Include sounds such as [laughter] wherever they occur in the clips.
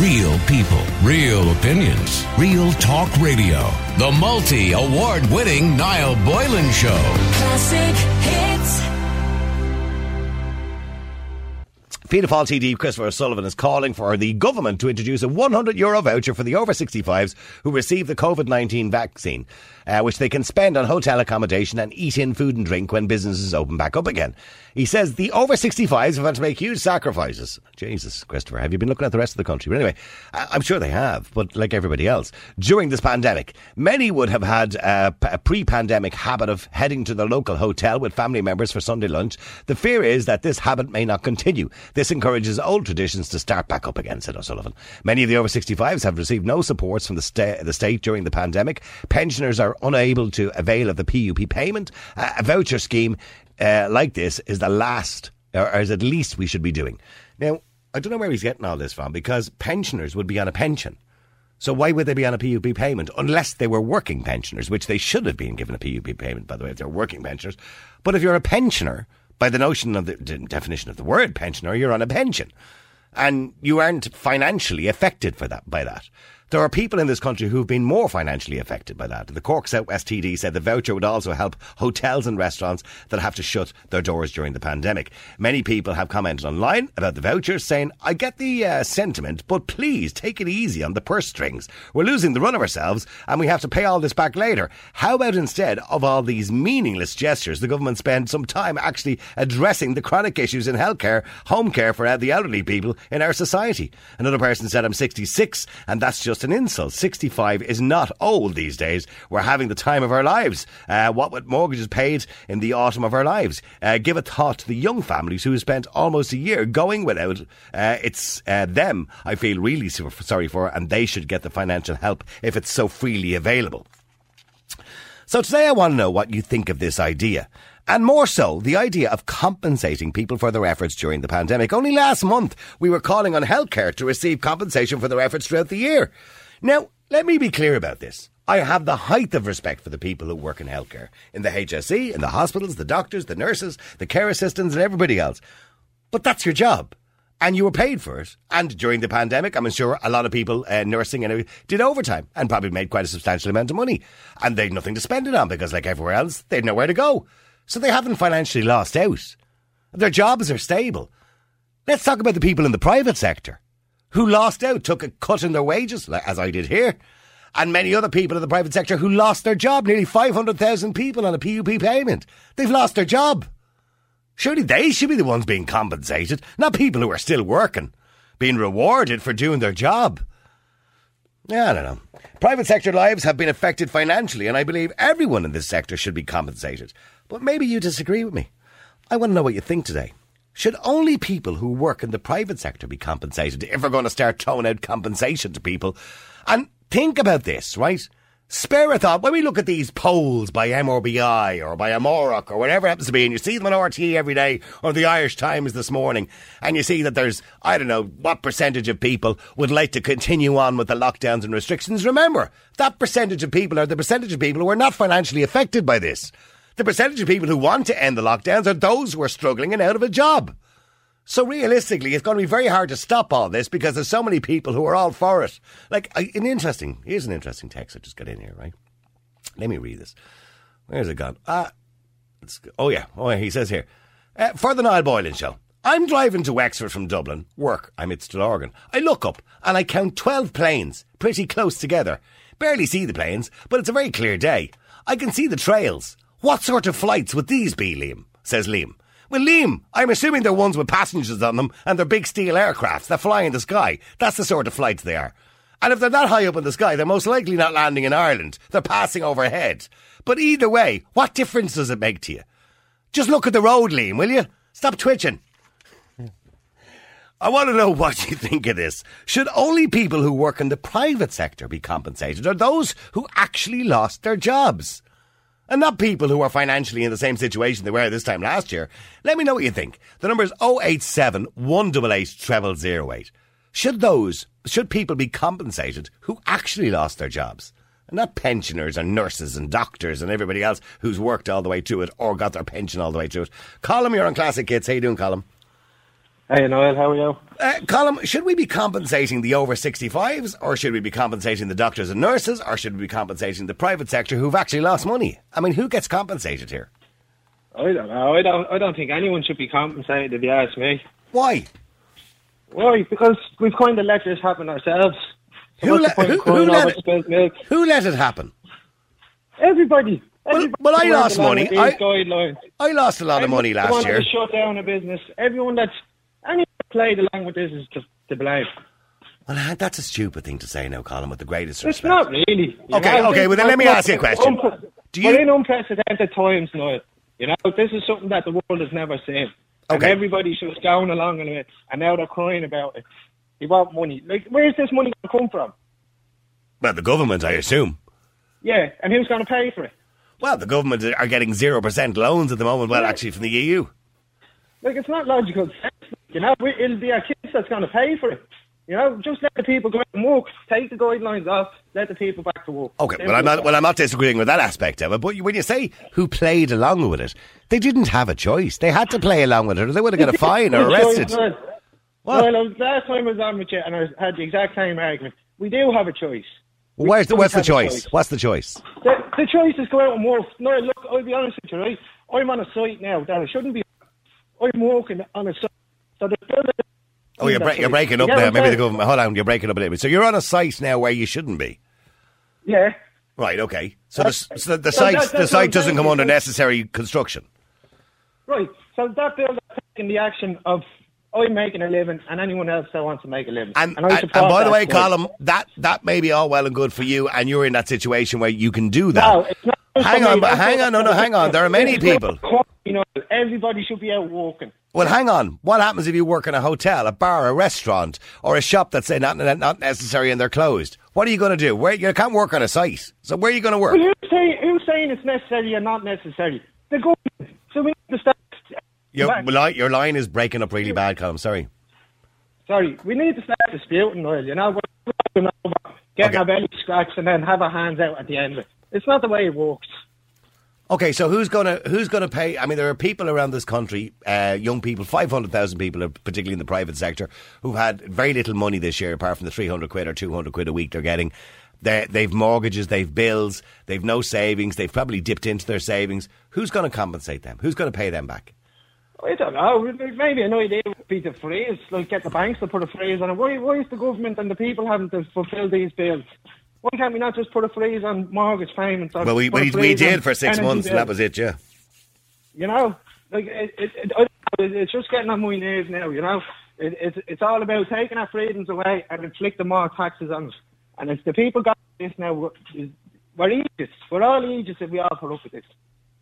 Real people, real opinions, real talk radio. The multi award winning Niall Boylan Show. Classic hits. Fianna Fáil TD Christopher Sullivan is calling for the government to introduce a 100 euro voucher for the over 65s who receive the COVID 19 vaccine, uh, which they can spend on hotel accommodation and eat in food and drink when businesses open back up again. He says the over 65s have had to make huge sacrifices. Jesus, Christopher, have you been looking at the rest of the country? But anyway, I- I'm sure they have, but like everybody else, during this pandemic, many would have had uh, p- a pre pandemic habit of heading to the local hotel with family members for Sunday lunch. The fear is that this habit may not continue. This encourages old traditions to start back up again, said O'Sullivan. Many of the over 65s have received no supports from the, sta- the state during the pandemic. Pensioners are unable to avail of the PUP payment. Uh, a voucher scheme uh, like this is the last, or, or is at least we should be doing. Now, I don't know where he's getting all this from because pensioners would be on a pension. So why would they be on a PUP payment unless they were working pensioners, which they should have been given a PUP payment, by the way, if they're working pensioners. But if you're a pensioner, by the notion of the definition of the word pensioner, you're on a pension, and you aren't financially affected for that by that. There are people in this country who've been more financially affected by that. The Cork South TD said the voucher would also help hotels and restaurants that have to shut their doors during the pandemic. Many people have commented online about the vouchers, saying, I get the uh, sentiment, but please take it easy on the purse strings. We're losing the run of ourselves and we have to pay all this back later. How about instead of all these meaningless gestures, the government spend some time actually addressing the chronic issues in healthcare, home care for the elderly people in our society? Another person said, I'm 66 and that's just an insult. 65 is not old these days. We're having the time of our lives. Uh, what with mortgages paid in the autumn of our lives? Uh, give a thought to the young families who have spent almost a year going without. Uh, it's uh, them I feel really sorry for, and they should get the financial help if it's so freely available. So today I want to know what you think of this idea. And more so, the idea of compensating people for their efforts during the pandemic. Only last month, we were calling on healthcare to receive compensation for their efforts throughout the year. Now, let me be clear about this. I have the height of respect for the people who work in healthcare, in the HSE, in the hospitals, the doctors, the nurses, the care assistants, and everybody else. But that's your job. And you were paid for it. And during the pandemic, I'm sure a lot of people uh, nursing and did overtime and probably made quite a substantial amount of money. And they'd nothing to spend it on because, like everywhere else, they'd nowhere to go. So they haven't financially lost out. Their jobs are stable. Let's talk about the people in the private sector who lost out, took a cut in their wages, as I did here, and many other people in the private sector who lost their job. Nearly 500,000 people on a PUP payment. They've lost their job. Surely they should be the ones being compensated, not people who are still working, being rewarded for doing their job. Yeah, I don't know. Private sector lives have been affected financially, and I believe everyone in this sector should be compensated. But maybe you disagree with me. I want to know what you think today. Should only people who work in the private sector be compensated if we're going to start throwing out compensation to people? And think about this, right? Spare a thought when we look at these polls by MRBI or by Amárach or whatever it happens to be, and you see them on RT every day or the Irish Times this morning, and you see that there's, I don't know, what percentage of people would like to continue on with the lockdowns and restrictions. Remember, that percentage of people are the percentage of people who are not financially affected by this. The percentage of people who want to end the lockdowns are those who are struggling and out of a job. So realistically, it's going to be very hard to stop all this because there's so many people who are all for it. Like, an interesting, here's an interesting text I just got in here, right? Let me read this. Where's it gone? Ah, oh yeah, oh yeah, he says here. Uh, for the Niall Boylan show. I'm driving to Wexford from Dublin, work, I'm at Stillorgan. I look up and I count 12 planes, pretty close together. Barely see the planes, but it's a very clear day. I can see the trails. What sort of flights would these be, Liam? Says Liam. Well, Liam, I'm assuming they're ones with passengers on them and they're big steel aircrafts that fly in the sky. That's the sort of flights they are. And if they're that high up in the sky, they're most likely not landing in Ireland. They're passing overhead. But either way, what difference does it make to you? Just look at the road, Liam, will you? Stop twitching. I want to know what you think of this. Should only people who work in the private sector be compensated, or those who actually lost their jobs? And not people who are financially in the same situation they were this time last year. Let me know what you think. The number is 087 188 0008. Should those, should people be compensated who actually lost their jobs? And not pensioners and nurses and doctors and everybody else who's worked all the way through it or got their pension all the way through it. Colin, you're on Classic Hits. How you doing, Colin? Hey Noel, how are you? Uh, Colin, should we be compensating the over 65s or should we be compensating the doctors and nurses or should we be compensating the private sector who've actually lost money? I mean, who gets compensated here? I don't know. I don't. I don't think anyone should be compensated. If you ask me, Why? why? Because we've kind of let this happen ourselves. So Who what's let- the point who- who let it- Who let it happen? Everybody. Well- well, I lost money. I- I lost a lot of money last year. Shut down a business. Everyone that's played along with this is to, to blame. Well, that's a stupid thing to say now, Colin, with the greatest It's respect. It's not really. Okay, know, okay, well, then let me ask you a question. unpre- Do you- We're in unprecedented times, Noel. You know, this is something that the world has never seen. And Okay. everybody's just going along in it, and now they're crying about it. They want money. Like, where's this money going to come from? Well, the government, I assume. Yeah, and who's going to pay for it? Well, the government are getting 0% loans at the moment, well, Yeah. actually, from the EU. Like, it's not logical. You know, we- it'll be our kids that's going to pay for it. You know, just let the people go out and walk. Take the guidelines off. Let the people back to work. Okay, well, I'm not, well, I'm not disagreeing with that aspect of it, but when you say who played along with it, they didn't have a choice. They had to play along with it, or they would have got a [laughs] fine or arrested. Well, What? well, was- last time I was on with you, and I had the exact same argument. We do have a choice. Well, Where's the, what's the choice? choice. What's the choice? The, the choice is go out and walk. No, look, I'll be honest with you, right? I'm on a site now that I shouldn't be. I'm walking on a site. So building. Oh, you're, you're breaking up You now. Maybe the government. Hold on, you're breaking up a little bit. So you're on a site now where you shouldn't be. Yeah. Right. Okay. So the, uh, so the That- site the site doesn't come under necessary construction. Right. So that builder taking the action of I'm making a living and anyone else that wants to make a living. And, and, and by the way. Colin, that that may be all well and good for you, and you're in that situation where you can do that. No, it's not. Hang on, me. hang on, no, no, hang on. There are many people. You know, everybody should be out walking. Well, hang on. What happens if you work in a hotel, a bar, a restaurant, or a shop that's say not not necessary and they're closed? What are you going to do? Where you can't work on a site. So where are you going to work? Well, who's saying, who's saying it's necessary and not necessary? The government. So we need to start. Your, li- your line is breaking up really bad, Colin. Sorry. Sorry, we need to start disputing oil. You know, we're getting Okay. our belly scratched and then have our hands out at the end of it. It's not the way it works. Okay, so who's gonna who's gonna pay? I mean, there are people around this country, uh, young people, five hundred thousand people, particularly in the private sector, who've had very little money this year, apart from the three hundred quid or two hundred quid a week they're getting. They, they've mortgages, they've bills, they've no savings, they've probably dipped into their savings. Who's going to compensate them? Who's going to pay them back? I don't know. Maybe an idea would be to freeze, like get the banks to put a freeze on it. Why, why is the government and the people having to fulfil these bills? Why can't we not just put a freeze on mortgage payments? Well, we we, we did for six months, and that was it. Yeah. You know, like it, it, it, I don't know, it's just getting on my nerves now. You know, it, it's it's all about taking our freedoms away and inflicting more taxes on us. And if the people got this now, we're, we're Egypts. We're all Egypts if we all put up with this.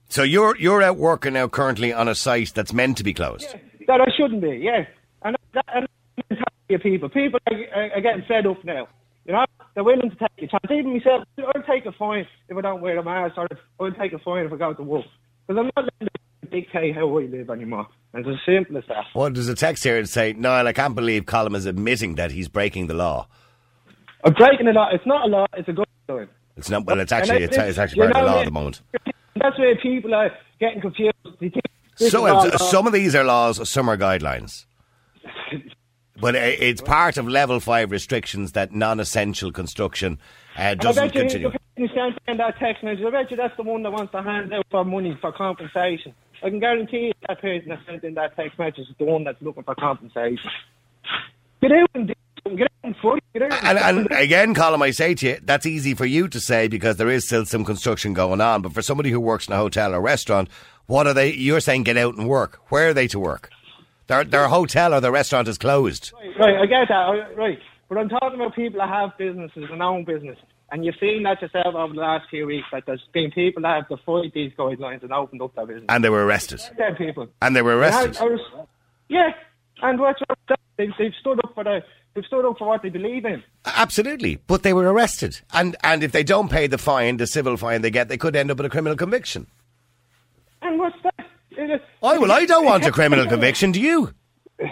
So you're you're out working now currently on a site that's meant to be closed. That I shouldn't be, yeah. And that and people, people are, are getting fed up now. You know, they're willing to take a chance. Even myself, I'll take a fine if I don't wear a mask, or I'll take a fine if I go to work. Because I'm not letting them dictate how I live anymore. And it's as simple as that. Well, there's a text here to say, Niall, I can't believe Colin is admitting that he's breaking the law. I'm breaking a law. It's not a law. It's a good sign. It's not. Well, it's actually it's, it's actually part of the law at the moment. That's where people are getting confused. They think this So uh, some of these are laws, some are guidelines. [laughs] But uh, it's part of level five restrictions that non-essential construction uh, I doesn't you continue. the person who sent in that text message, I bet you that's the one that wants to hand out for money for compensation. I can guarantee you that person that sent in that text message is the one that's looking for compensation. Get out and do something. Get out and fight. Get out And, and again, Colin, I say to you, that's easy for you to say because there is still some construction going on. But for somebody who works in a hotel or restaurant, what are they? You're saying get out and work. Where are they to work? Their their hotel or their restaurant is closed. Right, I get that. Right. But I'm talking about people that have businesses and own business. And you've seen that yourself over the last few weeks, that there's been people that have defied these guidelines and opened up their business. And they were arrested. Dead people. And they were arrested. I was- yeah, and what's what they've, they've stood up for the they've stood up for what they believe in. Absolutely, but they were arrested, and and if they don't pay the fine, the civil fine they get, they could end up with a criminal conviction. And what's that? It is- Oh well, I don't want a criminal conviction. Do you? [laughs]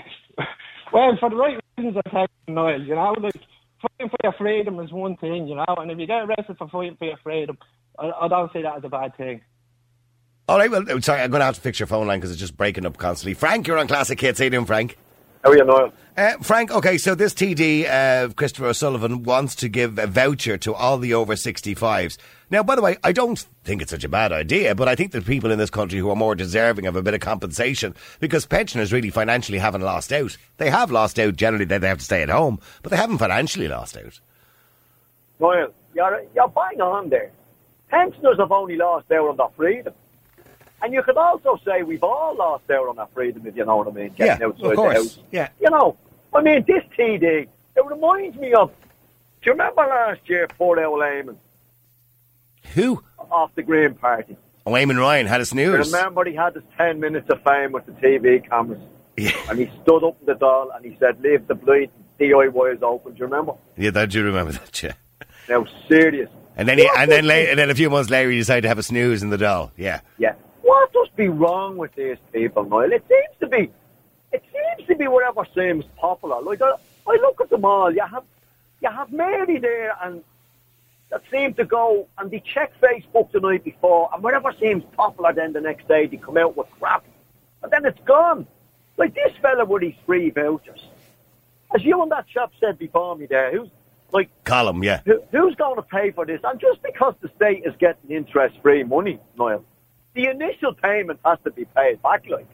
Well, for the right reasons, I think, Niall. You know, like fighting for your freedom is one thing, you know, and if you get arrested for fighting for your freedom, I, I don't see that as a bad thing. All right. Well, sorry, I'm going to have to fix your phone line because it's just breaking up constantly. Frank, you're on Classic Hits. How you doing, Frank? How are you, Noel? Uh, Frank, okay, so this TD, uh, Christopher O'Sullivan, wants to give a voucher to all the over 65s. Now, by the way, I don't think it's such a bad idea, but I think that people in this country who are more deserving of a bit of compensation, because pensioners really financially haven't lost out. They have lost out generally that they have to stay at home, but they haven't financially lost out. Noel, you're, you're bang on there. Pensioners have only lost out on their freedom. And you could also say we've all lost out on our freedom, if you know what I mean, getting Yeah, outside of course. the house. Yeah. You know, I mean, this TD, it reminds me of, do you remember last year, Port Lehman Who? off the Green Party? Oh, Eamon Ryan had a snooze. Remember he had his 10 minutes of fame with the TV cameras. Yeah. And he stood up in the Dáil and he said, leave the bleeding DIYs open. Do you remember? Yeah, I do you remember that, yeah. Now, serious. And then, he, and then, la- and then a few months later, he decided to have a snooze in the Dáil. Yeah. Yeah. What does be wrong with these people, Noel? It seems to be, it seems to be whatever seems popular. Like, I, I look at them all. You have, you have Mary there and that seem to go and they check Facebook the night before and whatever seems popular then the next day they come out with crap. And then it's gone. Like this fella with his free vouchers. As you and that chap said before me there, who's like Column, yeah. who, who's going to pay for this? And just because the state is getting interest-free money, Niall, the initial payment has to be paid back. Like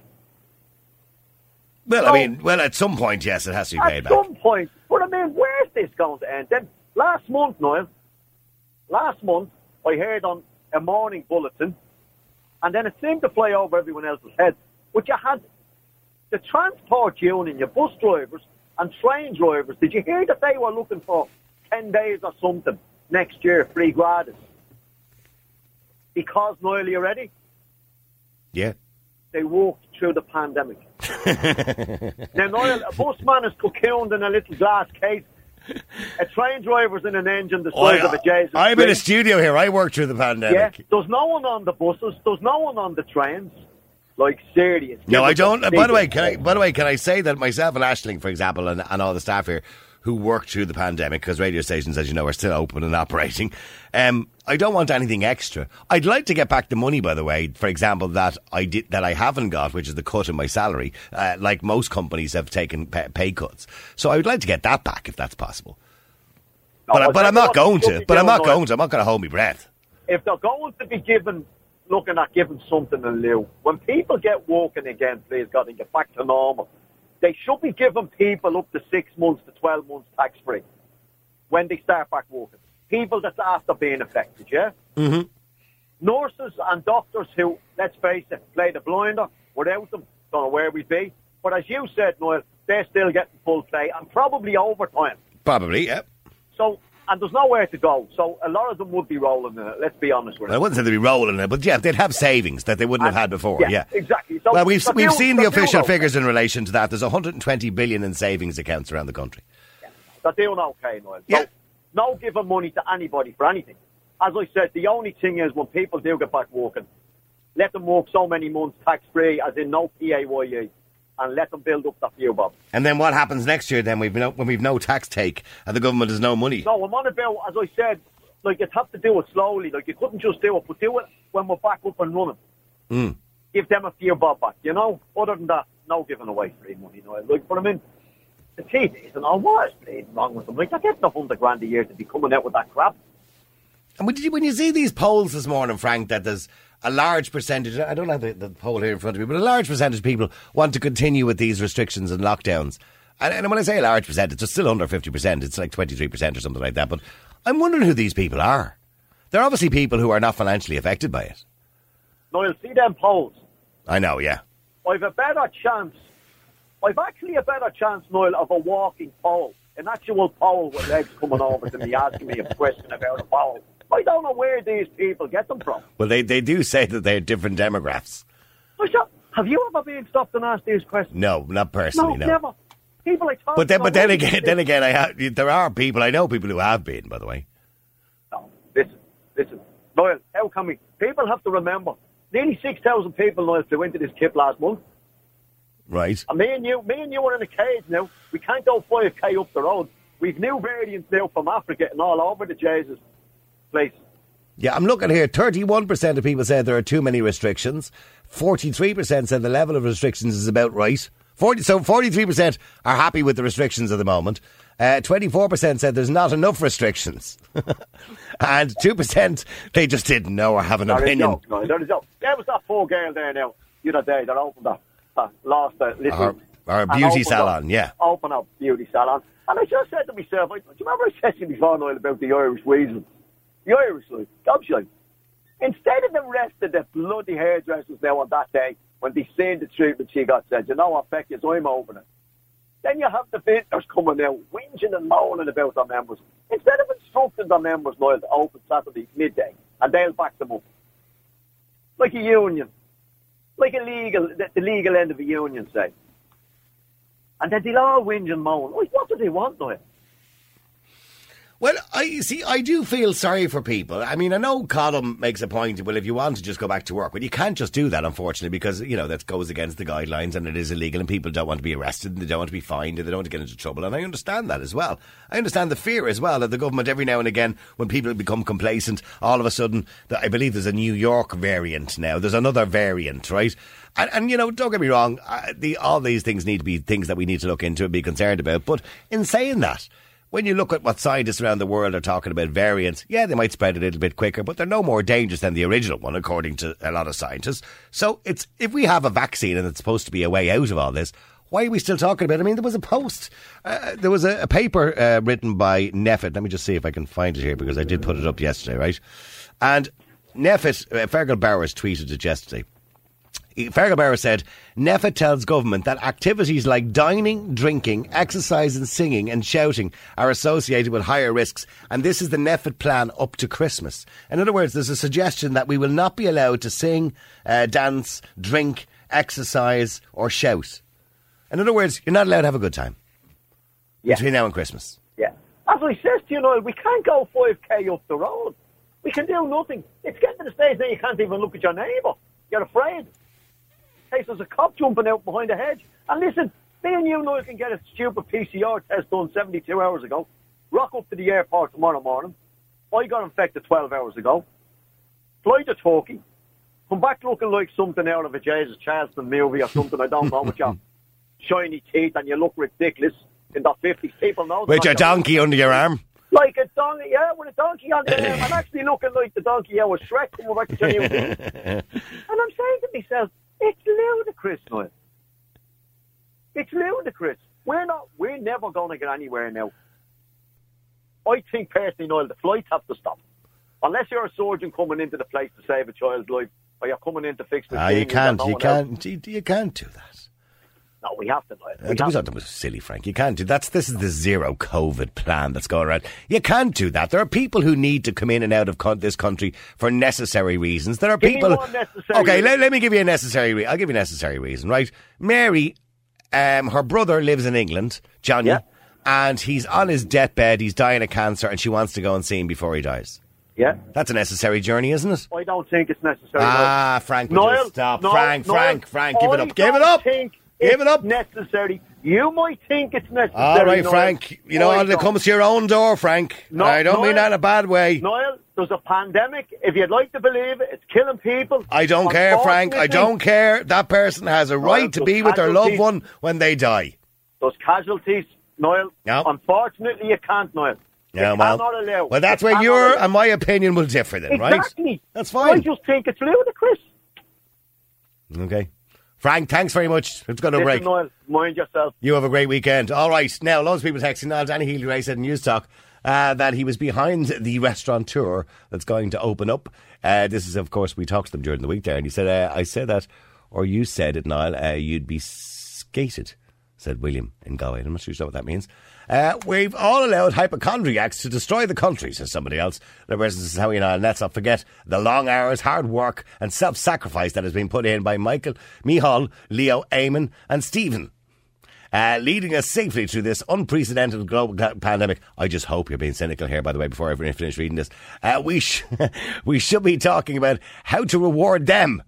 Well, So- I mean, well, at some point, yes, it has to be paid back. at some point. But I mean, where's this going to end? Then last month, Niall, last month I heard on a morning bulletin, and then it seemed to fly over everyone else's head. But you had the transport union, your bus drivers and train drivers. Did you hear that they were looking for ten days or something next year, free gratis? Because Niall, you ready? Yeah. they walked through the pandemic. [laughs] now, Niall, a busman is cocooned in a little glass case. A train driver's in an engine the size of a Jesus. I'm in a studio here. I worked through the pandemic. Yeah, there's no one on the buses. There's no one on the trains. Like serious. No, I don't. By the way, can I? By the way, can I say that myself and Ashling, for example, and, and all the staff here who worked through the pandemic, because radio stations, as you know, are still open and operating. Um, I don't want anything extra. I'd like to get back the money, by the way. For example, that I did that I haven't got, which is the cut in my salary. Uh, like most companies have taken pay, pay cuts, so I would like to get that back if that's possible. No, but but I'm not going to. But I'm not going to. I'm not going to hold my breath. if they're going to be given, looking at giving something in lieu, when people get walking again, please God, and get back to normal, they should be giving people up to six months to 12 months tax free when they start back walking. People that's after being affected, yeah? Mm-hmm. Nurses and doctors who, let's face it, play the blinder, without them, don't know where we'd be. But as you said, Noel, they're still getting full pay and probably overtime. Probably, yeah. So, and there's nowhere to go. So a lot of them would be rolling in it. Let's be honest with it. I wouldn't say they'd be rolling in it, but yeah, they'd have savings that they wouldn't have had before. Yeah, Yeah, exactly. So well, we've we've seen the official figures in relation to that. There's 120 billion in savings accounts around the country. They're doing okay, Noel. So Yeah. No giving money to anybody for anything. As I said, the only thing is when people do get back working, let them work so many months tax free, as in no PAYE, and let them build up that few bob. And then what happens next year? Then we've no, when we've no tax take and the government has no money. No, I'm on about, as I said, like you'd have to do it slowly. Like you couldn't just do it, but do it when we're back up and running. Mm. Give them a few bob back, you know. Other than that, no giving away free money, Noel. Like, but I mean, the TVs and all, what is wrong with them? Like they're getting a hundred grand a year to be coming out with that crap. And when you, when you see these polls this morning, Frank, that there's a large percentage, I don't have the, the poll here in front of me, but a large percentage of people want to continue with these restrictions and lockdowns. And, and when I say a large percentage, it's still under 50%, it's like 23% or something like that. But I'm wondering who these people are. They're obviously people who are not financially affected by it. Noel, see them polls. I know, yeah. I've a better chance. I've actually a better chance, Noel, of a walking poll, an actual poll with legs coming over to me asking me a question about a poll. I don't know where these people get them from. Well, they, they do say that they're different demographics. Have you ever been stopped and asked these questions? No, not personally, no. never. People talk But then, but then again, then again, I have, there are people I know people who have been. By the way, No, listen, listen. Noel, how can we? People have to remember. Nearly 6,000 people, Noel, flew into this kip last month. Right? And me and you, me and you are in a cage now. We can't go 5k up the road. We've new variants now from Africa and all over the Jesus place. Yeah, I'm looking here. 31% of people said there are too many restrictions. 43% said the level of restrictions is about right. 40, so 43% are happy with the restrictions at the moment. Uh, 24% said there's not enough restrictions. [laughs] and 2% they just didn't know or have an There is opinion. no, no, there is no. There was that poor girl there now, the other day that opened up, uh, lost a little. Our- our beauty salon, up, yeah. Open up beauty salon. And I just said to myself, I, do you remember I said to you before, Noel, about the Irish weasel? The Irish, like, gobshite. Instead of the rest of the bloody hairdressers now on that day, when they seen the treatment she got, said, you know what, Becky, I'm opening. Then you have the vintners coming out, whinging and moaning about their members. Instead of instructing their members, Noel, to open Saturday midday, and they'll back them up. Like a union. Like a legal, the, the legal end of a union, say. And then they'll all whinge and moan. Like, what do they want, Noel? Well, I see. I do feel sorry for people. I mean, I know Colin makes a point. Well, if you want to just go back to work, well, you can't just do that, unfortunately, because you know that goes against the guidelines and it is illegal, and people don't want to be arrested, and they don't want to be fined, and they don't want to get into trouble. And I understand that as well. I understand the fear as well that the government every now and again when people become complacent. All of a sudden, that I believe there's a New York variant now. There's another variant, right? And, and you know, don't get me wrong. The, all these things need to be things that we need to look into and be concerned about. But in saying that when you look at what scientists around the world are talking about variants, yeah, they might spread a little bit quicker, but they're no more dangerous than the original one, according to a lot of scientists. So it's if we have a vaccine and it's supposed to be a way out of all this, why are we still talking about it? I mean, there was a post, uh, there was a, a paper uh, written by NPHET. Let me just see if I can find it here because I did put it up yesterday, right? And NPHET, uh, Fergal Bowers tweeted it yesterday. Fergal Bowers said, NPHET tells government that activities like dining, drinking, exercise and singing and shouting are associated with higher risks and this is the NPHET plan up to Christmas. In other words, there's a suggestion that we will not be allowed to sing, uh, dance, drink, exercise or shout. In other words, you're not allowed to have a good time Yeah. between now and Christmas. Yeah. As I says to you, Noel, we can't go 5k up the road. We can do nothing. It's getting to the stage now you can't even look at your neighbour. You're afraid. Hey, there's a cop jumping out behind a hedge. And listen, me and you, Noel, can get a stupid PCR test done 72 hours ago. Rock up to the airport tomorrow morning. I got infected 12 hours ago. Fly to Turkey. Come back looking like something out of a Jesus Charleston movie or something. I don't know with your [laughs] shiny teeth and you look ridiculous in the 50s. People know. With your donkey under your arm. like a donkey, yeah, with a donkey on the arm. I'm [laughs] actually looking like the donkey, yeah, with Shrek coming back to tell you. [laughs] and I'm saying to myself, it's ludicrous, Noel. It's ludicrous. We're not, we're never going to get anywhere now. I think personally, Noel, the flights have to stop. Unless you're a surgeon coming into the place to save a child's life, or you're coming in to fix the Ah, you can't, you can't, you, you can't do that. No, we have to, Noel. We Uh, have That was, to. was silly, Frank. You can't do that's. This is the zero COVID plan that's going around. You can't do that. There are people who need to come in and out of con- this country for necessary reasons. There are Give people. okay, let, let me give you a necessary. Re- I'll give you a necessary reason. Right, Mary, um, her brother lives in England, Johnny, Yeah. and he's on his deathbed. He's dying of cancer, and she wants to go and see him before he dies. Yeah. That's a necessary journey, isn't it? I don't think it's necessary. Ah, Frank, Noel, stop. no, Frank, Noel, Frank, Frank, give it up. Give it up. Think Give it up. Necessary. You might think it's necessary. All right, Noel. Frank. You know what? It comes to your own door, Frank. No, I don't mean that in a bad way. Noel, there's a pandemic. If you'd like to believe it, it's killing people. I don't care, Frank. I don't care. That person has a right to be with their loved one when they die. Those casualties, Noel. Yeah. Unfortunately, you can't, Noel. Yeah, well, well, that's where your and my opinion will differ then, right? Exactly. That's fine. I just think it's ludicrous. Okay. Frank, thanks very much. It's going to break. Noel, mind yourself. You have a great weekend. All right. Now, loads of people texting now. Danny Healy-Rae said in Newstalk uh, that he was behind the restaurateur that's going to open up. Uh, this is, of course, we talked to them during the week there, and he said, uh, I said that, or you said it, Niall, uh, you'd be skated, said William in Galway. I'm not sure what that means. Uh, we've all allowed hypochondriacs to destroy the country, says somebody else. The person says, how you know, and let's not forget the long hours, hard work, and self sacrifice that has been put in by Michael, Micheál, Leo, Eamon, and Stephen uh, leading us safely through this unprecedented global pandemic. I just hope you're being cynical here, by the way, before I finish reading this. Uh, we, sh- [laughs] we should be talking about how to reward them.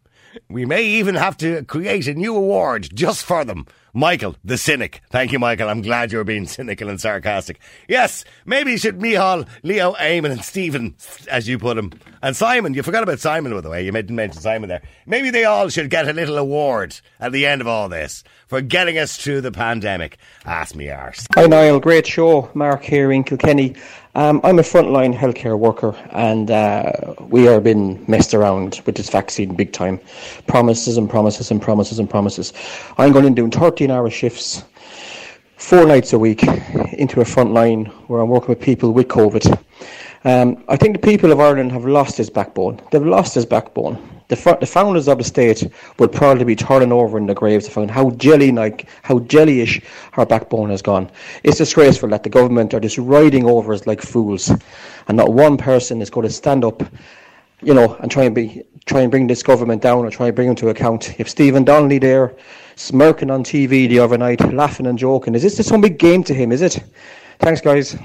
We may even have to create a new award just for them. Michael, the cynic. Thank you, Michael. I'm glad you're being cynical and sarcastic. Yes, maybe you should Micheál, Leo, Eamon, and Stephen, as you put them. And Simon, you forgot about Simon, by the way. You didn't mention Simon there. Maybe they all should get a little award at the end of all this for getting us through the pandemic. Ask me arse. Hi, Niall. Great show. Mark here in Kilkenny. Um, I'm a frontline healthcare worker, and uh, we are being messed around with this vaccine big time. Promises and promises and promises and promises. I'm going to do 30 14 hour shifts, four nights a week into a front line where I'm working with people with COVID. Um, I think the people of Ireland have lost his backbone. They've lost his backbone. The, fr- the founders of the state will probably be turning over in their graves to find how jelly like, how jellyish our backbone has gone. It's disgraceful that the government are just riding over us like fools, and not one person is going to stand up, you know, and try and be try and bring this government down or try and bring them to account. If Stephen Donnelly there smirking on TV the other night, laughing and joking, is this just some big game to him? Is it? Thanks, guys.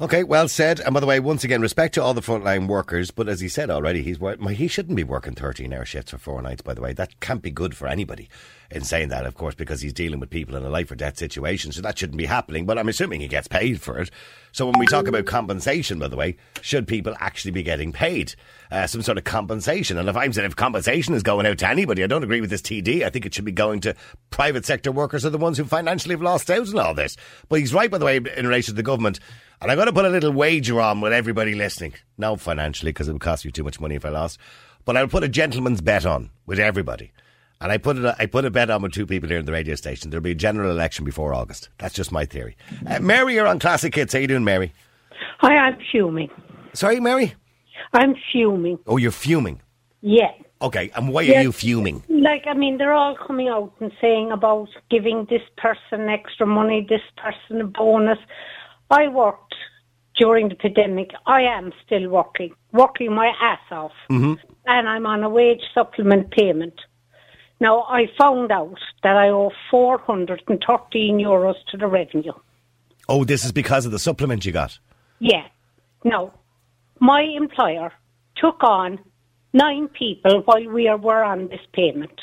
Okay, well said. And by the way, once again, respect to all the frontline workers. But as he said already, he's he shouldn't be working thirteen-hour shifts for four nights. By the way, that can't be good for anybody. In saying that, of course, because he's dealing with people in a life or death situation, so that shouldn't be happening. But I'm assuming he gets paid for it. So when we talk about compensation, by the way, should people actually be getting paid uh, some sort of compensation? And if I'm saying if compensation is going out to anybody, I don't agree with this TD. I think it should be going to private sector workers, are the ones who financially have lost out on all this. But he's right, by the way, in relation to the government. And I'm going to put a little wager on with everybody listening. No, financially, because it would cost you too much money if I lost. But I'll put a gentleman's bet on with everybody. And I put it, I put a bet on with two people here in the radio station. There'll be a general election before August. That's just my theory. Uh, Mary, you're on Classic Hits. How you doing, Mary? Hi, I'm fuming. Sorry, Mary? I'm fuming. Oh, you're fuming. Yeah. Okay, and why are you fuming? Like, I mean, they're all coming out and saying about giving this person extra money, this person a bonus. I worked during the pandemic. I am still working, working my ass off. Mm-hmm. And I'm on a wage supplement payment. Now, I found out that I owe 413 euros to the revenue. Oh, this is because of the supplement you got. Yeah. No. My employer took on nine people while we were on this payment.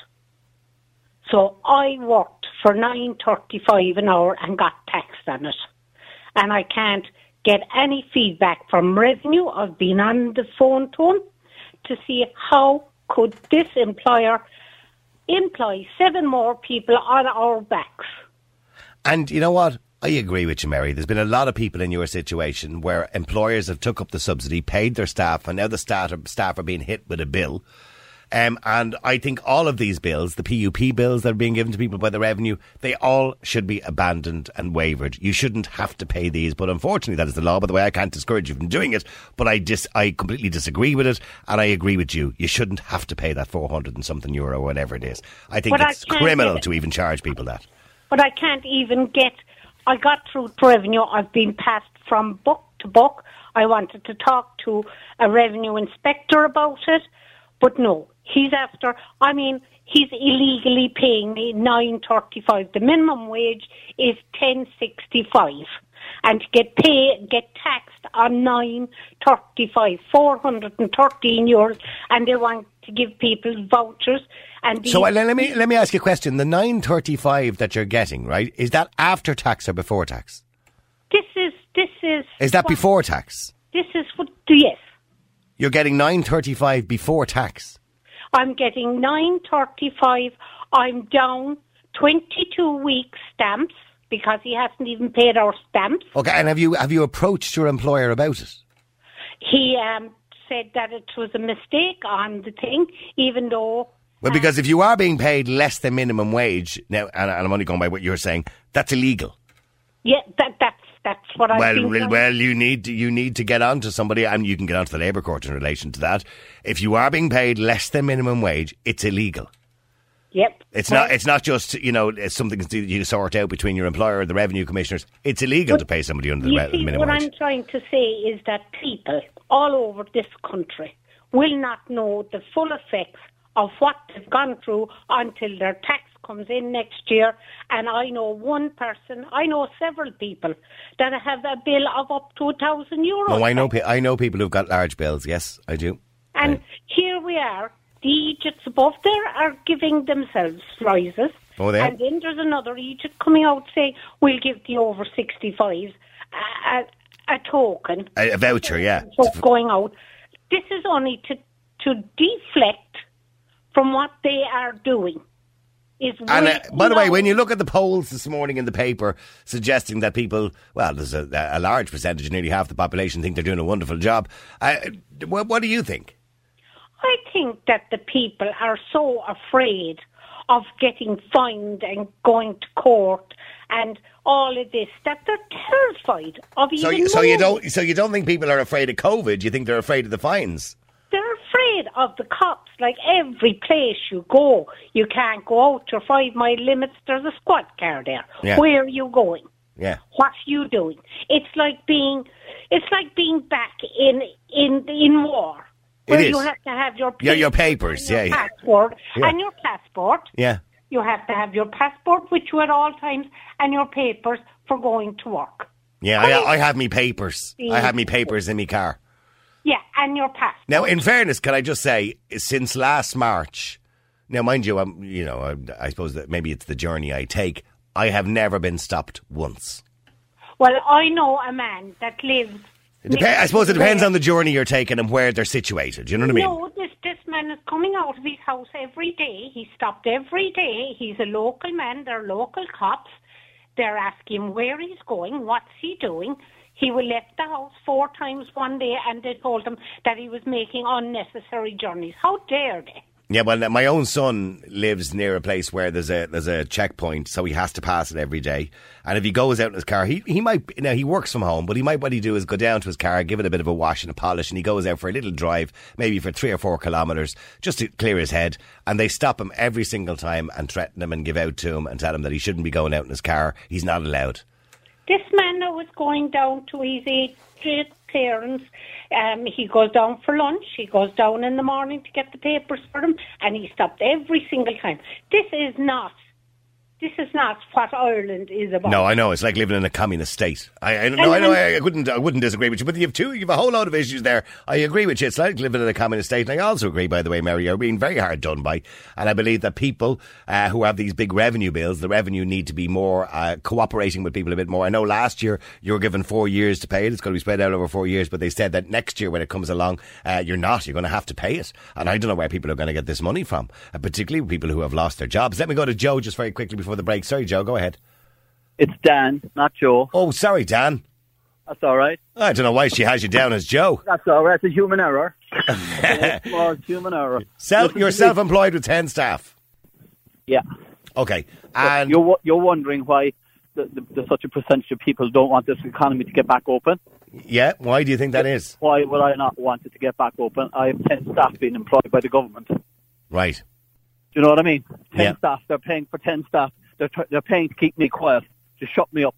So I worked for nine thirty five an hour and got taxed on it. And I can't get any feedback from revenue. I've been on the phone to him to see how could this employer employ seven more people on our backs. And you know what? I agree with you, Mary. There's been a lot of people in your situation where employers have took up the subsidy, paid their staff, and now the staff are, staff are being hit with a bill. Um, and I think all of these bills, the PUP bills that are being given to people by the revenue, they all should be abandoned and wavered. You shouldn't have to pay these, but unfortunately, that is the law. By the way, I can't discourage you from doing it, but I dis- I completely disagree with it, and I agree with you. You shouldn't have to pay that 400 and something euro, whatever it is. I think But it's can't criminal to even charge people that. but I can't even get. I got through to revenue. I've been passed from book to book. I wanted to talk to a revenue inspector about it, but no, he's after. I mean, he's illegally paying me nine thirty-five. The minimum wage is ten sixty-five, and to get pay get taxed on nine thirty-five, four hundred and thirteen euros, and they want to give people vouchers. And So uh, let me let me ask you a question. The nine thirty five that you're getting, right? Is that after tax or before tax? This is this is. Is that what- before tax? This is what. Yes, You're getting nine thirty five before tax. I'm getting nine thirty-five. I'm down twenty-two weeks stamps because he hasn't even paid our stamps. Okay, and have you have you approached your employer about it? He um, said that it was a mistake on the thing, even though. Well, because if you are being paid less than minimum wage now, and, and I'm only going by what you're saying, that's illegal. Yeah, that that's that's what I've Well, been. well, well, you need to, you need to get on to somebody, and you can get onto the labour court in relation to that. If you are being paid less than minimum wage, it's illegal. Yep. It's Well, not. It's not just you know. It's something you sort out between your employer and the revenue commissioners. It's illegal to pay somebody under the re- see, minimum what wage. What I'm trying to say is that people all over this country will not know the full effects of what they've gone through until their tax comes in next year. And I know one person, I know several people that have a bill of up to a thousand euros. No, I know. pe- I know people who've got large bills. Yes, I do. And Right. here we are. The Egypts above there are giving themselves rises. Oh, they are? And then there's another Egypt coming out saying, we'll give the over 65s a, uh, a, a token. A, a voucher, yeah. Going out. This is only to, to deflect from what they are doing. And uh, by the way, when you look at the polls this morning in the paper suggesting that people, well, there's a, a large percentage, nearly half the population, think they're doing a wonderful job. Uh, what, what do you think? I think that the people are so afraid of getting fined and going to court and all of this that they're terrified of So, even you- so you don't, so you don't think people are afraid of COVID? You think they're afraid of the fines? They're afraid of the cops. Like every place you go, you can't go out your five mile limits. There's a squad car there. Yeah. Where are you going? Yeah. What are you doing? It's like being, it's like being back in in in war. Where you have to have your Yeah, your papers papers, and your yeah, passport Yeah. and your passport. Yeah. You have to have your passport with you at all times and your papers for going to work. Yeah, I, I have me papers. I have me papers in my car. And your passport. Now, in fairness, can I just say, since last March, now mind you, I'm, you know, I, I suppose that maybe it's the journey I take. I have never been stopped once. Well, I know a man that lives. It dep- I suppose it depends on the journey you're taking and where they're situated. You know what I mean? No, this this man is coming out of his house every day. He's stopped every day. He's a local man. They're local cops. They're asking where he's going, what's he doing. He will left the house four times one day, and they told him that he was making unnecessary journeys. How dare they? Yeah, well, my own son lives near a place where there's a there's a checkpoint, so he has to pass it every day. And if he goes out in his car, he he might now he works from home, but he might what he do is go down to his car, give it a bit of a wash and a polish, and he goes out for a little drive, maybe for three or four kilometres, just to clear his head. And they stop him every single time and threaten him and give out to him and tell him that he shouldn't be going out in his car. He's not allowed. This man now is going down to his aged parents. Um, he goes down for lunch. He goes down in the morning to get the papers for them, and he stopped every single time. This is not. This is not what Ireland is about. No, I know it's like living in a communist state. I, I no, I know. I, I wouldn't. I wouldn't disagree with you. But you have two. You have a whole lot of issues there. I agree with you. It's like living in a communist state. And I also agree, by the way, Mary, you're being very hard done by. And I believe that people uh, who have these big revenue bills, the revenue need to be more uh, cooperating with people a bit more. I know last year you were given four years to pay it. It's going to be spread out over four years. But they said that next year when it comes along, uh, you're not. You're going to have to pay it. And I don't know where people are going to get this money from, uh, particularly people who have lost their jobs. Let me go to Joe just very quickly before the break. Sorry, Joe. Go ahead. It's Dan, not Joe. Oh, sorry, Dan. That's all right. I don't know why she has you down as Joe. That's all right. It's a human error. [laughs] It's a human error. Self, you're self-employed with ten staff. Yeah. Okay, and you're you're wondering why the, the, there's such a percentage of people don't want this economy to get back open. yeah, why do you think that is? Why would I not want it to get back open? I have ten staff being employed by the government. Do you know what I mean? Ten Yeah. staff. They're paying for ten staff. They're tr- they're paying to keep me quiet, to shut me up.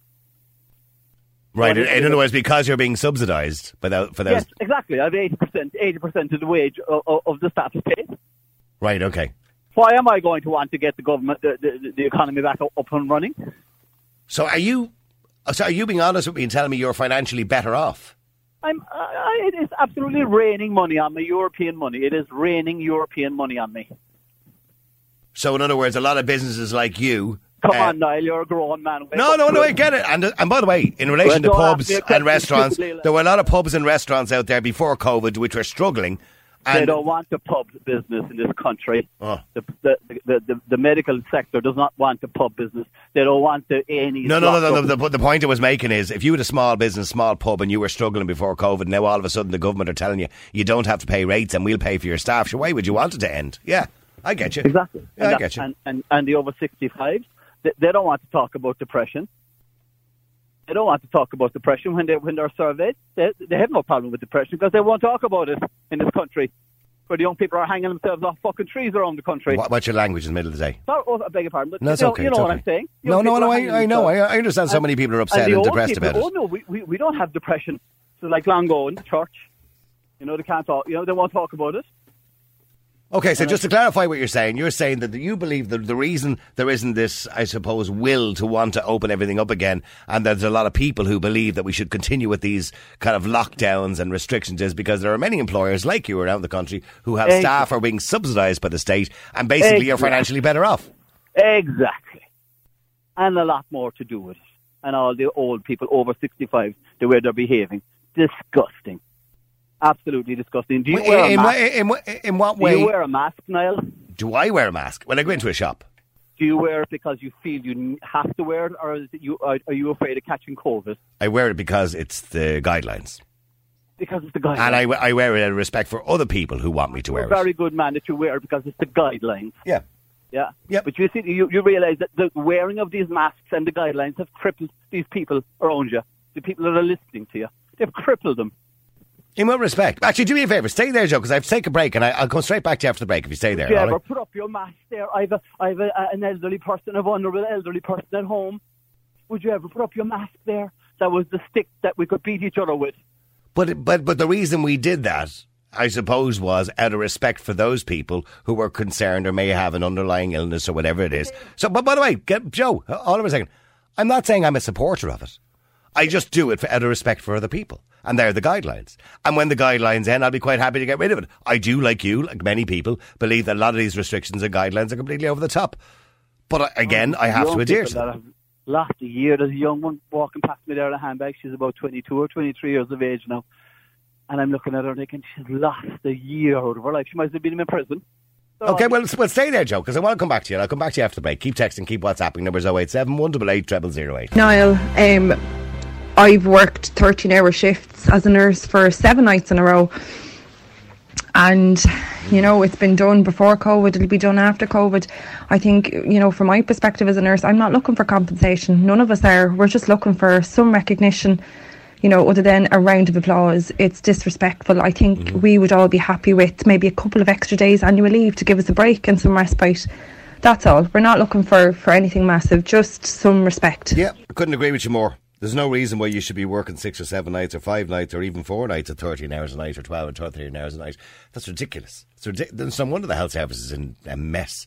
Right. Well, In, in other words, because you're being subsidised by that, for those. Yes, exactly. I have eighty percent. Eighty percent of the wage of, of, the staff is paid. Right. Okay. Why am I going to want to get the government, the, the, the economy back up, up and running? So are you? So are you being honest with me and telling me you're financially better off? I'm, I, I, it is absolutely raining money on me, European money. It is raining European money on me. So in other words, a lot of businesses like you. Come uh, on, Niall, you're a grown man. No, no, no. I get it. And and by the way, in relation to Well, don't pubs and restaurants, there were a lot of pubs and restaurants out there before COVID which were struggling. And They don't want the pub business in this country. Oh. The, the, the, the, the medical sector does not want the pub business. They don't want the any. No, no, no, no. no the, the point I was making is if you had a small business, small pub, and you were struggling before COVID, now all of a sudden the government are telling you you don't have to pay rates and we'll pay for your staff. So why would you want it to end? Yeah, I get you. Exactly. Yeah, and I get you. And, and, and the over 65s, they, they don't want to talk about depression. They don't want to talk about depression when, they, when they're surveyed. They, they have no problem with depression because they won't talk about it in this country where the young people are hanging themselves off fucking trees around the country. What, what's your language in the middle of the day? Sorry, oh, I beg your pardon. But No, it's you know, okay. You know it's what okay. I'm saying? No, Young no, people no. I, I know. I. I understand so And- many people are upset and and, depressed people, about it. Oh no, we, we, we don't have depression. So like Long Go in the church, you know they can't talk. You know they won't talk about it. Okay, so just to clarify what you're saying, you're saying that you believe that the reason there isn't this, I suppose, will to want to open everything up again, and there's a lot of people who believe that we should continue with these kind of lockdowns and restrictions, is because there are many employers like you around the country who have Exactly. staff are being subsidised by the state, and basically you're financially better off. Exactly. And a lot more to do with it. And all the old people over 65, the way they're behaving. Disgusting. Absolutely disgusting. Do you wear a mask? in, in, in what Do you wear a mask, Niall? do I wear a mask when I go into a shop? Do you wear it because you feel you have to wear it, or is it you, are, are you afraid of catching COVID? I wear it because it's the guidelines, Because it's the guidelines. and I, I wear it out of respect for other people who want me to You're wear a very it. good man that you wear it because it's the guidelines. Yeah. Yeah. Yep. But you see, you, you realise that the wearing of these masks and the guidelines have crippled these people around you, the people that are listening to you. They've crippled them. In what respect? Actually, do me a favour. Stay there, Joe, because I have to take a break, and I, I'll come straight back to you after the break if you stay there. Ever right? put up your mask there, I've, a, I've a, an elderly person, a vulnerable elderly person at home. Would you ever put up your mask there? That was the stick that we could beat each other with. But but but the reason we did that, I suppose, was out of respect for those people who were concerned or may have an underlying illness or whatever it is. So, but by the way, get, Joe, hold on a second. I'm not saying I'm a supporter of it. I just do it for, out of respect for other people. And they're the guidelines. And when the guidelines end, I'll be quite happy to get rid of it. I do, like you, like many people, believe that a lot of these restrictions and guidelines are completely over the top. But I- again, I have Young to adhere to that them. have Lost a year. There's a young one walking past me there in a handbag. She's about 22 or 23 years of age now. And I'm looking at her and thinking she's lost a year out of her life. She might have been in prison. So- Okay, well, s- well, stay there, Joe, because I want to come back to you. I'll come back to you after the break. Keep texting, keep WhatsApping. Numbers 087 188 0008. Niall, um, I've worked 13 hour shifts as a nurse for seven nights in a row. And, you know, it's been done before COVID, it'll be done after COVID. I think, you know, from my perspective as a nurse, I'm not looking for compensation. None of us are. We're just looking for some recognition, you know, other than a round of applause. It's disrespectful. I think mm-hmm. we would all be happy with maybe a couple of extra days annual leave to give us a break and some respite. That's all. We're not looking for, for anything massive, just some respect. Yeah, I couldn't agree with you more. There's no reason why you should be working six or seven nights or five nights or even four nights at 13 hours a night or 12 or 13 hours a night. That's ridiculous. It's There's no wonder the health service is in a mess.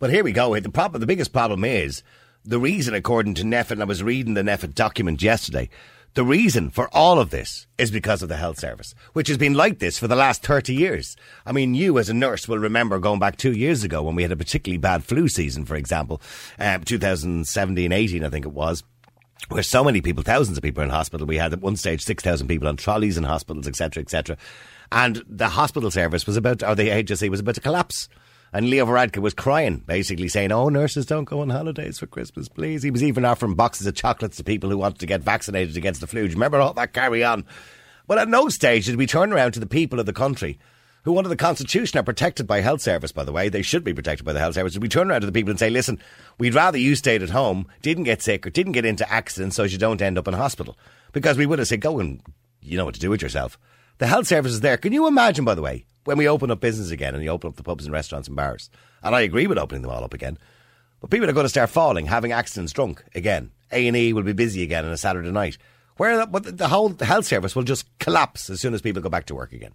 But here we go. The problem, the biggest problem is the reason, according to NPHET, and I was reading the NPHET document yesterday, the reason for all of this is because of the health service, which has been like this for the last 30 years. I mean, you as a nurse will remember going back two years ago when we had a particularly bad flu season, for example, um, 2017 18, I think it was where so many people, thousands of people in hospital. We had at one stage 6,000 people on trolleys in hospitals, etc., etc. And the hospital service was about, or the agency was about to collapse. And Leo Varadkar was crying, basically saying, Oh, nurses don't go on holidays for Christmas, please. He was even offering boxes of chocolates to people who wanted to get vaccinated against the flu. Do you remember all that carry on? But at no stage did we turn around to the people of the country who under the Constitution are protected by health service, by the way. They should be protected by the health service. We turn around to the people and say, listen, we'd rather you stayed at home, didn't get sick or didn't get into accidents so you don't end up in hospital. Because we would have said, go and you know what to do with yourself. The health service is there. Can you imagine, by the way, when we open up business again and you open up the pubs and restaurants and bars? And I agree with opening them all up again. But people are going to start falling, having accidents drunk again. A&E will be busy again on a Saturday night. Where the, the whole health service will just collapse as soon as people go back to work again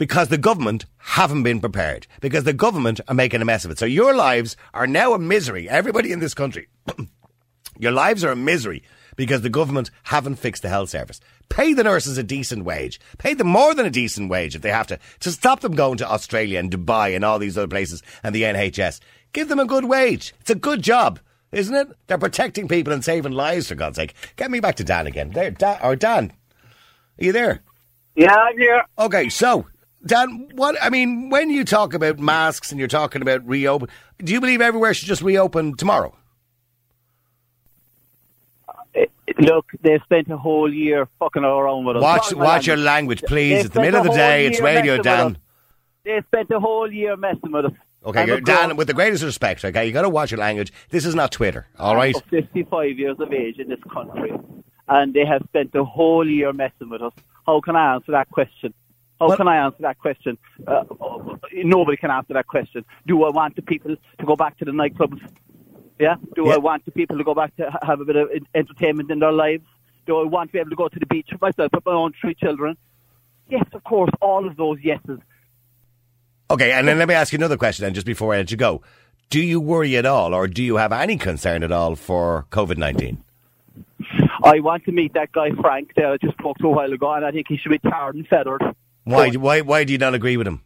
because the government haven't been prepared, because the government are making a mess of it. So your lives are now a misery. Everybody in this country, [clears throat] your lives are a misery because the government haven't fixed the health service. Pay the nurses a decent wage. Pay them more than a decent wage if they have to, to stop them going to Australia and Dubai and all these other places and the NHS. Give them a good wage. It's a good job. Isn't it? They're protecting people and saving lives, for God's sake. Get me back to Dan again. There, Dan, or Dan. Are you there? Yeah, I'm here. Okay, so Dan, what I mean when you talk about masks and you're talking about reopen, do you believe everywhere should just reopen tomorrow? Eh, Look, they spent a whole year fucking around with us. Watch, Pardon my watch your language. please. It's the middle of the day. It's radio, Dan. They spent a whole year messing with us. Okay, Dan. With the greatest respect, okay, you got to watch your language. This is not Twitter, all right? of 55 years of age in this country, and they have spent a whole year messing with us. How can I answer that question? How Well- can I answer that question? Uh, nobody can answer that question. Do I want the people to go back to the nightclubs? Yeah. Do Yeah. I want the people to go back to have a bit of entertainment in their lives? Do I want to be able to go to the beach for myself with my own three children? Yes, of course. All of those yeses. Okay, and then let me ask you another question then, just before I let you go. Do you worry at all, or do you have any concern at all for COVID 19? I want to meet that guy Frank that I just spoke to a while ago, and I think he should be tarred and feathered. Why, why, why do you not agree with him?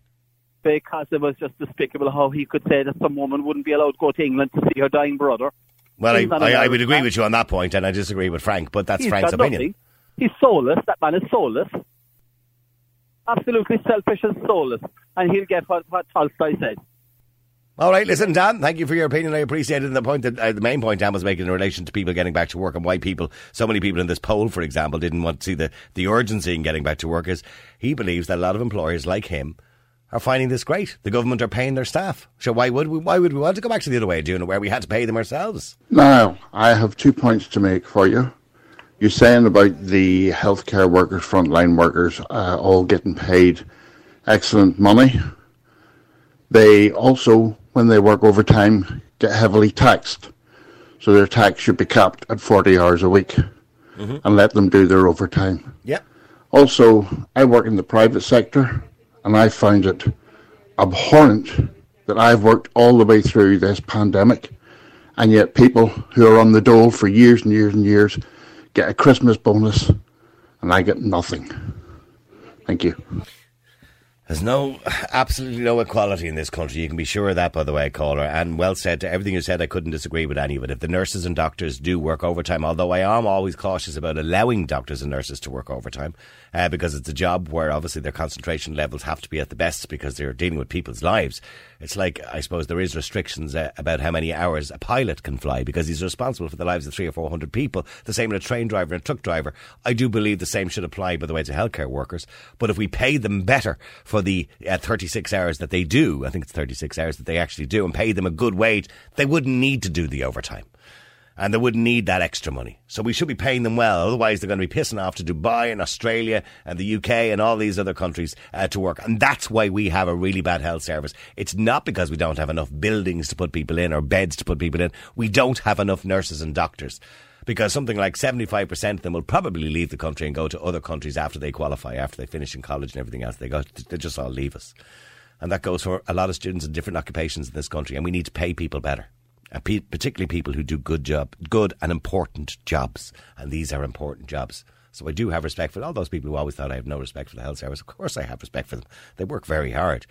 Because it was just despicable how he could say that some woman wouldn't be allowed to go to England to see her dying brother. Well, I, I, I would agree with you on that point, and I disagree with Frank, but that's He's Frank's opinion. nothing. He's soulless. That man is soulless. Absolutely selfish and soulless. And he'll get what, what Tolstoy said. All right, listen, Dan, thank you for your opinion. I appreciate it. And the point that uh, the main point Dan was making in relation to people getting back to work and why people, so many people in this poll, for example, didn't want to see the, the urgency in getting back to work is he believes that a lot of employers like him are finding this great. The government are paying their staff. So why would we? Why would we want to go back to the other way of doing it, where we had to pay them ourselves? Now, I have two points to make for you. You're saying about the healthcare workers, frontline workers, uh, all getting paid excellent money. They also, when they work overtime, get heavily taxed. So their tax should be capped at 40 hours a week mm-hmm. and let them do their overtime. Yeah. Also, I work in the private sector and I find it abhorrent that I've worked all the way through this pandemic and yet people who are on the dole for years and years and years get a Christmas bonus and I get nothing. Thank you. There's no, absolutely no equality in this country. You can be sure of that, by the way, caller. And well said to everything you said. I couldn't disagree with any of it. If the nurses and doctors do work overtime, although I am always cautious about allowing doctors and nurses to work overtime, uh, because it's a job where obviously their concentration levels have to be at the best because they're dealing with people's lives. It's like, I suppose there is restrictions uh, about how many hours a pilot can fly because he's responsible for the lives of three or four hundred people. The same with a train driver and a truck driver. I do believe the same should apply, by the way, to healthcare workers. But if we pay them better for the uh, 36 hours that they do, I think it's 36 hours that they actually do, and pay them a good wage, they wouldn't need to do the overtime. And they wouldn't need that extra money. So we should be paying them well. Otherwise, they're going to be pissing off to Dubai and Australia and the UK and all these other countries uh, to work. And that's why we have a really bad health service. It's not because we don't have enough buildings to put people in or beds to put people in. We don't have enough nurses and doctors because something like 75% of them will probably leave the country and go to other countries after they qualify, after they finish in college and everything else. They go, they just all leave us. And that goes for a lot of students in different occupations in this country. And we need to pay people better. Uh, pe- particularly people who do good job, good and important jobs. And these are important jobs. So I do have respect for all those people who always thought I have no respect for the health service. Of course I have respect for them. They work very hard.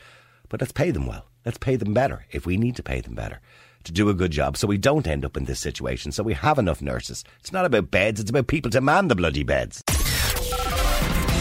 But let's pay them well. Let's pay them better if we need to pay them better to do a good job so we don't end up in this situation. So we have enough nurses. It's not about beds, it's about people to man the bloody beds.